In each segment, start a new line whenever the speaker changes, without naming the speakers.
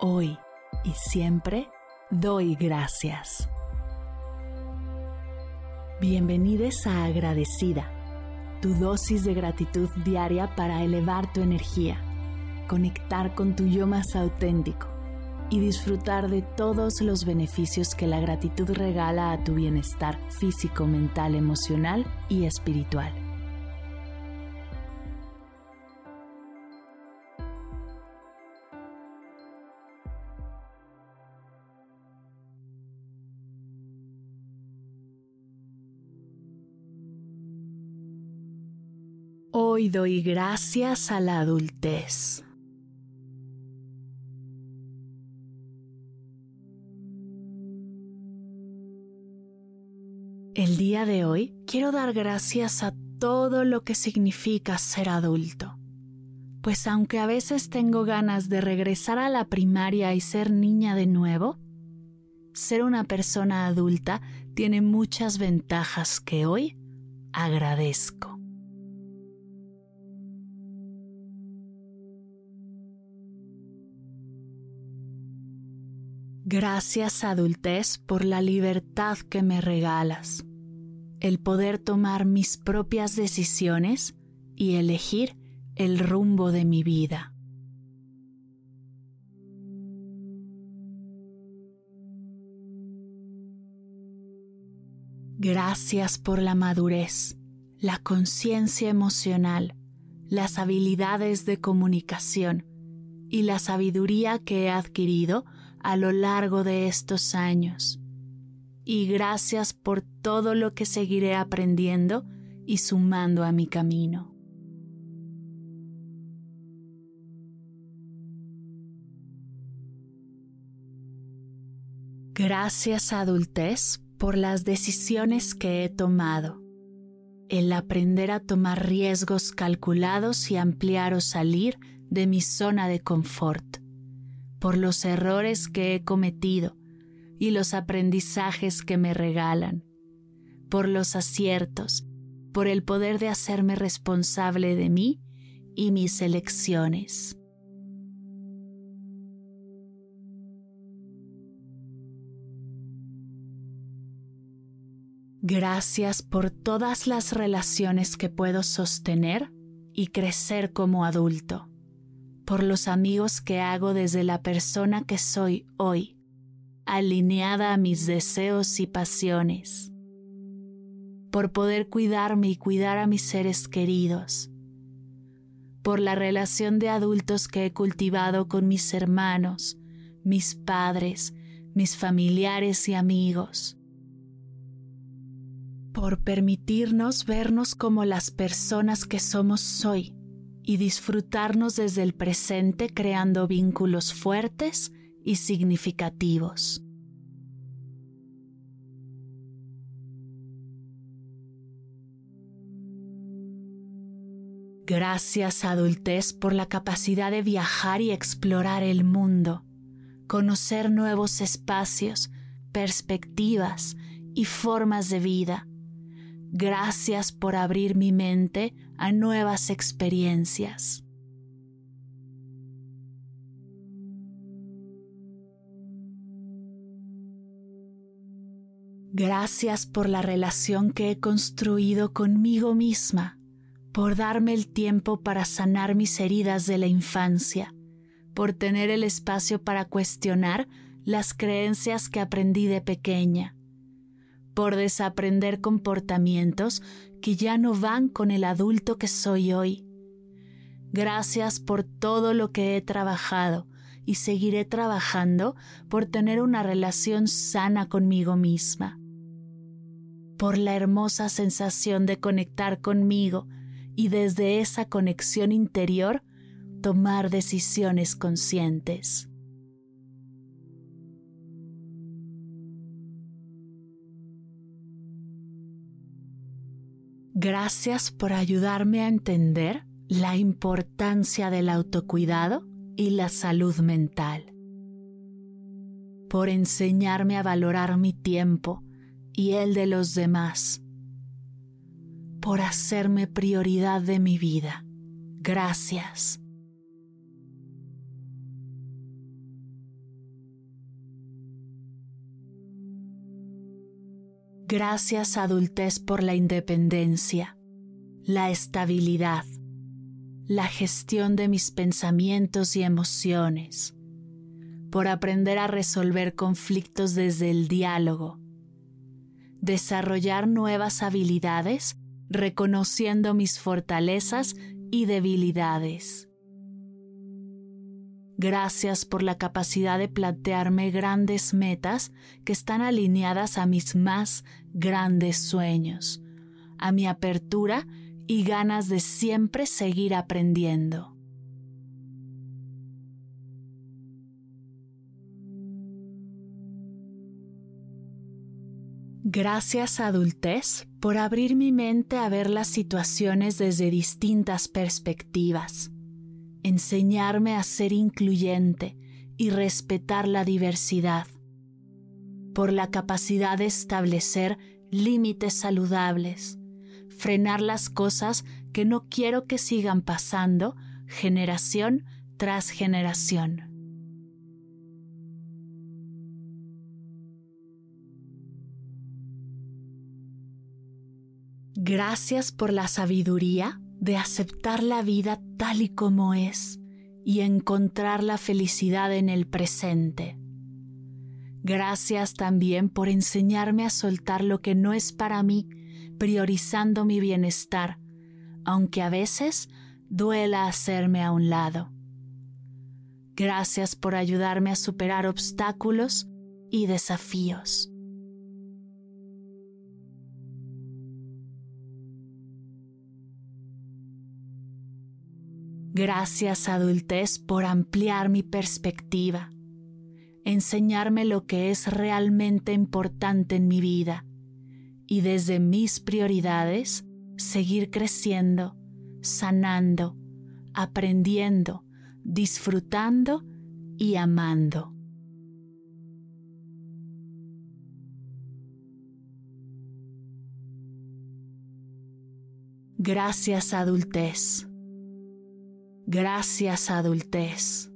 hoy y siempre doy gracias. Bienvenidos a Agradecida, tu dosis de gratitud diaria para elevar tu energía, conectar con tu yo más auténtico y disfrutar de todos los beneficios que la gratitud regala a tu bienestar físico, mental, emocional y espiritual. Hoy doy gracias a la adultez. El día de hoy quiero dar gracias a todo lo que significa ser adulto, pues aunque a veces tengo ganas de regresar a la primaria y ser niña de nuevo, ser una persona adulta tiene muchas ventajas que hoy agradezco. Gracias adultez por la libertad que me regalas, el poder tomar mis propias decisiones y elegir el rumbo de mi vida. Gracias por la madurez, la conciencia emocional, las habilidades de comunicación y la sabiduría que he adquirido a lo largo de estos años. Y gracias por todo lo que seguiré aprendiendo y sumando a mi camino. Gracias adultez por las decisiones que he tomado, el aprender a tomar riesgos calculados y ampliar o salir de mi zona de confort por los errores que he cometido y los aprendizajes que me regalan, por los aciertos, por el poder de hacerme responsable de mí y mis elecciones. Gracias por todas las relaciones que puedo sostener y crecer como adulto por los amigos que hago desde la persona que soy hoy, alineada a mis deseos y pasiones, por poder cuidarme y cuidar a mis seres queridos, por la relación de adultos que he cultivado con mis hermanos, mis padres, mis familiares y amigos, por permitirnos vernos como las personas que somos hoy y disfrutarnos desde el presente creando vínculos fuertes y significativos. Gracias adultez por la capacidad de viajar y explorar el mundo, conocer nuevos espacios, perspectivas y formas de vida Gracias por abrir mi mente a nuevas experiencias. Gracias por la relación que he construido conmigo misma, por darme el tiempo para sanar mis heridas de la infancia, por tener el espacio para cuestionar las creencias que aprendí de pequeña por desaprender comportamientos que ya no van con el adulto que soy hoy. Gracias por todo lo que he trabajado y seguiré trabajando por tener una relación sana conmigo misma. Por la hermosa sensación de conectar conmigo y desde esa conexión interior tomar decisiones conscientes. Gracias por ayudarme a entender la importancia del autocuidado y la salud mental. Por enseñarme a valorar mi tiempo y el de los demás. Por hacerme prioridad de mi vida. Gracias. Gracias adultez por la independencia, la estabilidad, la gestión de mis pensamientos y emociones, por aprender a resolver conflictos desde el diálogo, desarrollar nuevas habilidades reconociendo mis fortalezas y debilidades. Gracias por la capacidad de plantearme grandes metas que están alineadas a mis más grandes sueños, a mi apertura y ganas de siempre seguir aprendiendo. Gracias adultez por abrir mi mente a ver las situaciones desde distintas perspectivas, enseñarme a ser incluyente y respetar la diversidad, por la capacidad de establecer límites saludables, frenar las cosas que no quiero que sigan pasando generación tras generación. Gracias por la sabiduría de aceptar la vida tal y como es y encontrar la felicidad en el presente. Gracias también por enseñarme a soltar lo que no es para mí, priorizando mi bienestar, aunque a veces duela hacerme a un lado. Gracias por ayudarme a superar obstáculos y desafíos. Gracias adultez por ampliar mi perspectiva, enseñarme lo que es realmente importante en mi vida. Y desde mis prioridades seguir creciendo, sanando, aprendiendo, disfrutando y amando. Gracias adultez Gracias adultez.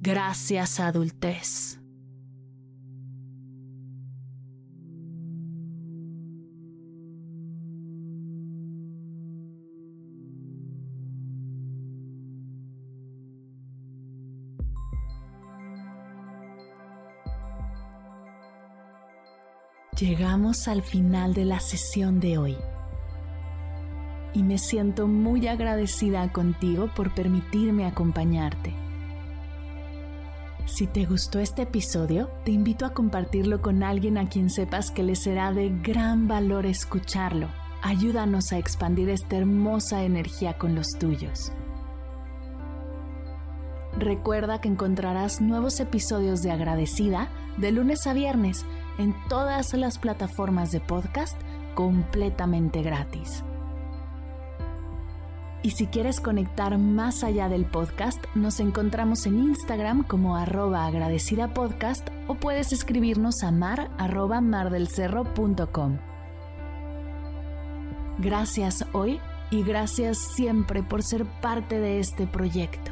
Gracias adultez. Llegamos al final de la sesión de hoy y me siento muy agradecida contigo por permitirme acompañarte. Si te gustó este episodio, te invito a compartirlo con alguien a quien sepas que le será de gran valor escucharlo. Ayúdanos a expandir esta hermosa energía con los tuyos. Recuerda que encontrarás nuevos episodios de Agradecida de lunes a viernes en todas las plataformas de podcast completamente gratis. Y si quieres conectar más allá del podcast, nos encontramos en Instagram como arroba agradecida podcast o puedes escribirnos a mar arroba mardelcerro.com. Gracias hoy y gracias siempre por ser parte de este proyecto.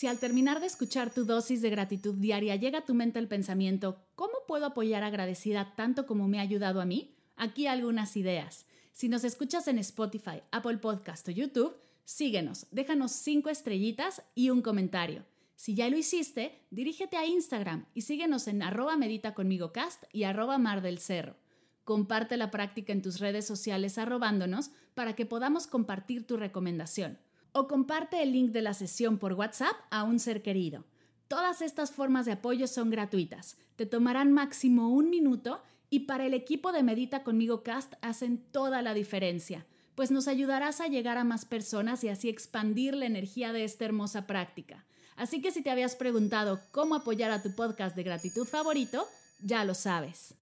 Si al terminar de escuchar tu dosis de gratitud diaria llega a tu mente el pensamiento, ¿cómo puedo apoyar agradecida tanto como me ha ayudado a mí? Aquí algunas ideas. Si nos escuchas en Spotify, Apple Podcast o YouTube, síguenos, déjanos cinco estrellitas y un comentario. Si ya lo hiciste, dirígete a Instagram y síguenos en arroba medita conmigo cast y arroba mar del cerro. Comparte la práctica en tus redes sociales arrobándonos para que podamos compartir tu recomendación o comparte el link de la sesión por WhatsApp a un ser querido. Todas estas formas de apoyo son gratuitas, te tomarán máximo un minuto y para el equipo de Medita conmigo Cast hacen toda la diferencia, pues nos ayudarás a llegar a más personas y así expandir la energía de esta hermosa práctica. Así que si te habías preguntado cómo apoyar a tu podcast de gratitud favorito, ya lo sabes.